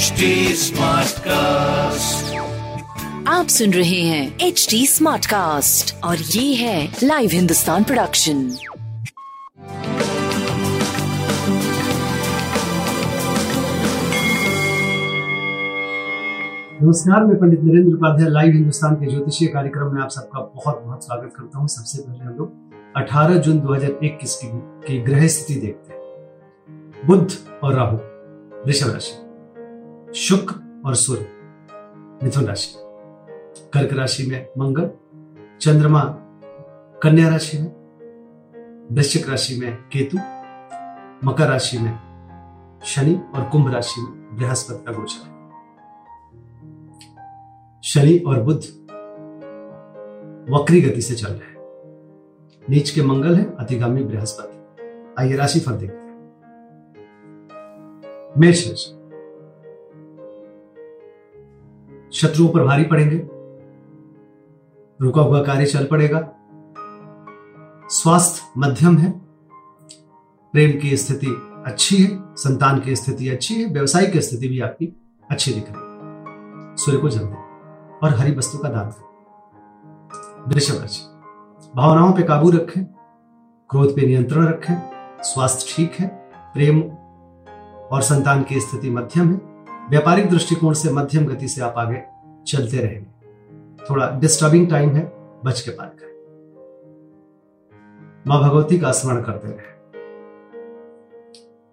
HD Smartcast. आप सुन रहे हैं एच डी स्मार्ट कास्ट और ये है लाइव हिंदुस्तान प्रोडक्शन नमस्कार मैं पंडित नरेंद्र उपाध्याय लाइव हिंदुस्तान के ज्योतिषीय कार्यक्रम में आप सबका बहुत बहुत स्वागत करता हूँ। सबसे पहले हम लोग 18 जून 2021 की, की ग्रह स्थिति देखते हैं। बुध और राहु, वृषभ राशि, शुक्र और सूर्य, मिथुन राशि। कर्क राशि में मंगल, चंद्रमा कन्या राशि में, वृश्चिक राशि में केतु, मकर राशि में शनि और कुंभ राशि में बृहस्पति का गोचर है। शनि और बुद्ध वक्री गति से चल रहे हैं। नीच के मंगल है, अतिगामी बृहस्पति। आइए राशि फल देखते राशि शत्रुओं पर भारी पड़ेंगे। रुका हुआ कार्य चल पड़ेगा। स्वास्थ्य मध्यम है। प्रेम की स्थिति अच्छी है, संतान की स्थिति अच्छी है, व्यवसाय की स्थिति भी आपकी अच्छी दिख रही सूर्य को जल दें और हरी वस्तु का दान करें। वृषभ राशि भावनाओं पे काबू रखें, क्रोध पे नियंत्रण रखें, स्वास्थ्य ठीक है, प्रेम और संतान की स्थिति मध्यम है। व्यापारिक दृष्टिकोण से मध्यम गति से आप आगे चलते रहेंगे। थोड़ा डिस्टर्बिंग टाइम है, बच के पार करें। माँ भगवती का स्मरण करते रहे।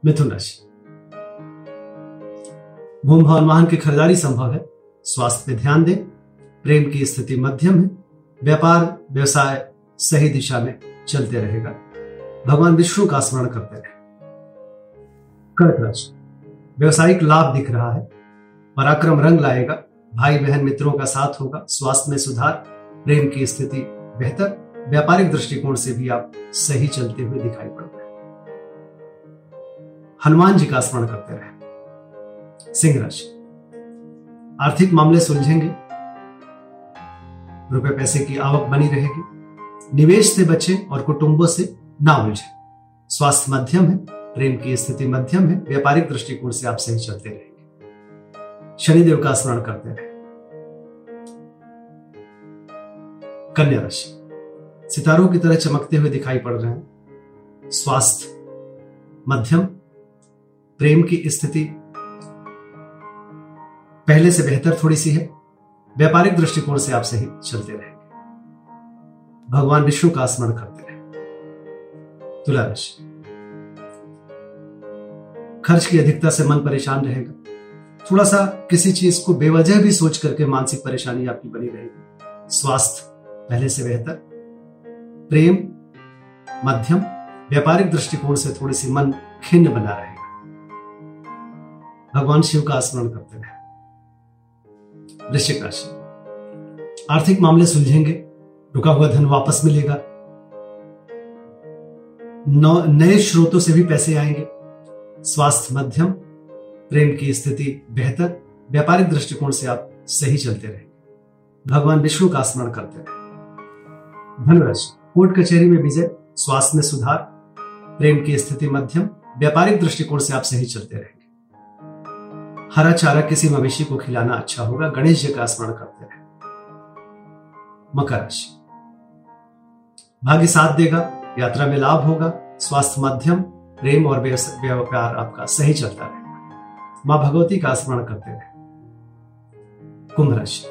मिथुन राशि। भूम भवन वाहन की खरीदारी संभव है। स्वास्थ्य पे ध्यान दें। प्रेम की स्थिति मध्यम है। व्यापार, व्यवसाय सही दिशा में चलते रहेगा। भगवान विष्णु का स्मरण करते रहे। कर्क राशि व्यवसायिक लाभ दिख रहा है। पराक्रम रंग लाएगा। भाई बहन मित्रों का साथ होगा। स्वास्थ्य में सुधार, प्रेम की स्थिति बेहतर। व्यापारिक दृष्टिकोण से भी आप सही चलते हुए दिखाई पड़। रहे हनुमान जी का स्मरण करते रहे। सिंह राशि। आर्थिक मामले सुलझेंगे। रुपए पैसे की आवक बनी रहेगी। निवेश से बचे और कुटुंबों से ना उलझे। स्वास्थ्य मध्यम है। प्रेम की स्थिति मध्यम है, व्यापारिक दृष्टिकोण से आप सही चलते रहेंगे। शनिदेव का स्मरण करते रहे। कन्या राशि। सितारों की तरह चमकते हुए दिखाई पड़ रहे हैं। स्वास्थ्य मध्यम, प्रेम की स्थिति पहले से बेहतर थोड़ी सी है। व्यापारिक दृष्टिकोण से आप सही चलते रहेंगे। भगवान विष्णु का स्मरण करते रहे। तुला राशि। खर्च की अधिकता से मन परेशान रहेगा। थोड़ा सा किसी चीज़ को बेवजह भी सोच करके मानसिक परेशानी आपकी बनी रहेगी। स्वास्थ्य पहले से बेहतर। प्रेम मध्यम व्यापारिक दृष्टिकोण से थोड़ी सी मन खिन्न बना रहेगा। भगवान शिव का स्मरण करते रहे। वृश्चिक राशि। आर्थिक मामले सुलझेंगे, रुका हुआ धन वापस मिलेगा। नए स्रोतों से भी पैसे आएँगे। स्वास्थ्य मध्यम, प्रेम की स्थिति बेहतर, व्यापारिक दृष्टिकोण से आप सही चलते रहेंगे। भगवान विष्णु का स्मरण करते रहे। धनुराशि, कोर्ट कचहरी में विजय, स्वास्थ्य में सुधार, प्रेम की स्थिति मध्यम, व्यापारिक दृष्टिकोण से आप सही चलते रहेंगे। हरा चारा किसी मवेशी को खिलाना अच्छा होगा, गणेश जी का स्मरण करते रहे। मकर राशि, भाग्य साथ देगा, यात्रा में लाभ होगा, स्वास्थ्य मध्यम प्रेम और व्यापार आपका सही चलता रहेगा माँ भगवती का स्मरण करते रहे। कुंभ राशि।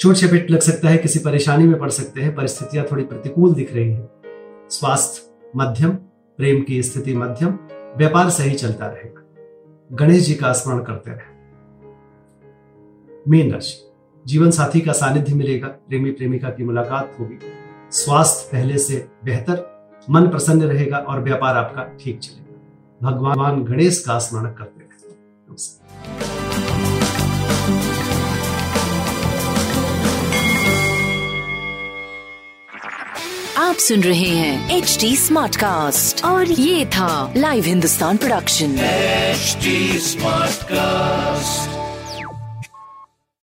चोट चपेट लग सकता है, किसी परेशानी में पड़ सकते हैं, परिस्थितियाँ थोड़ी प्रतिकूल दिख रही है। स्वास्थ्य मध्यम, प्रेम की स्थिति मध्यम, व्यापार सही चलता रहेगा। गणेश जी का स्मरण करते रहे। मीन राशि। जीवन साथी का सानिध्य मिलेगा प्रेमी प्रेमिका की मुलाकात होगी। स्वास्थ्य पहले से बेहतर मन प्रसन्न रहेगा और व्यापार आपका ठीक चलेगा। भगवान गणेश का स्मरण करते रहे आप सुन रहे हैं एच डी स्मार्ट कास्ट और ये था live Hindustan production H smart Smartcast.